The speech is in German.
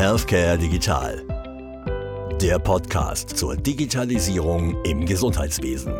Healthcare Digital. Der Podcast zur Digitalisierung im Gesundheitswesen.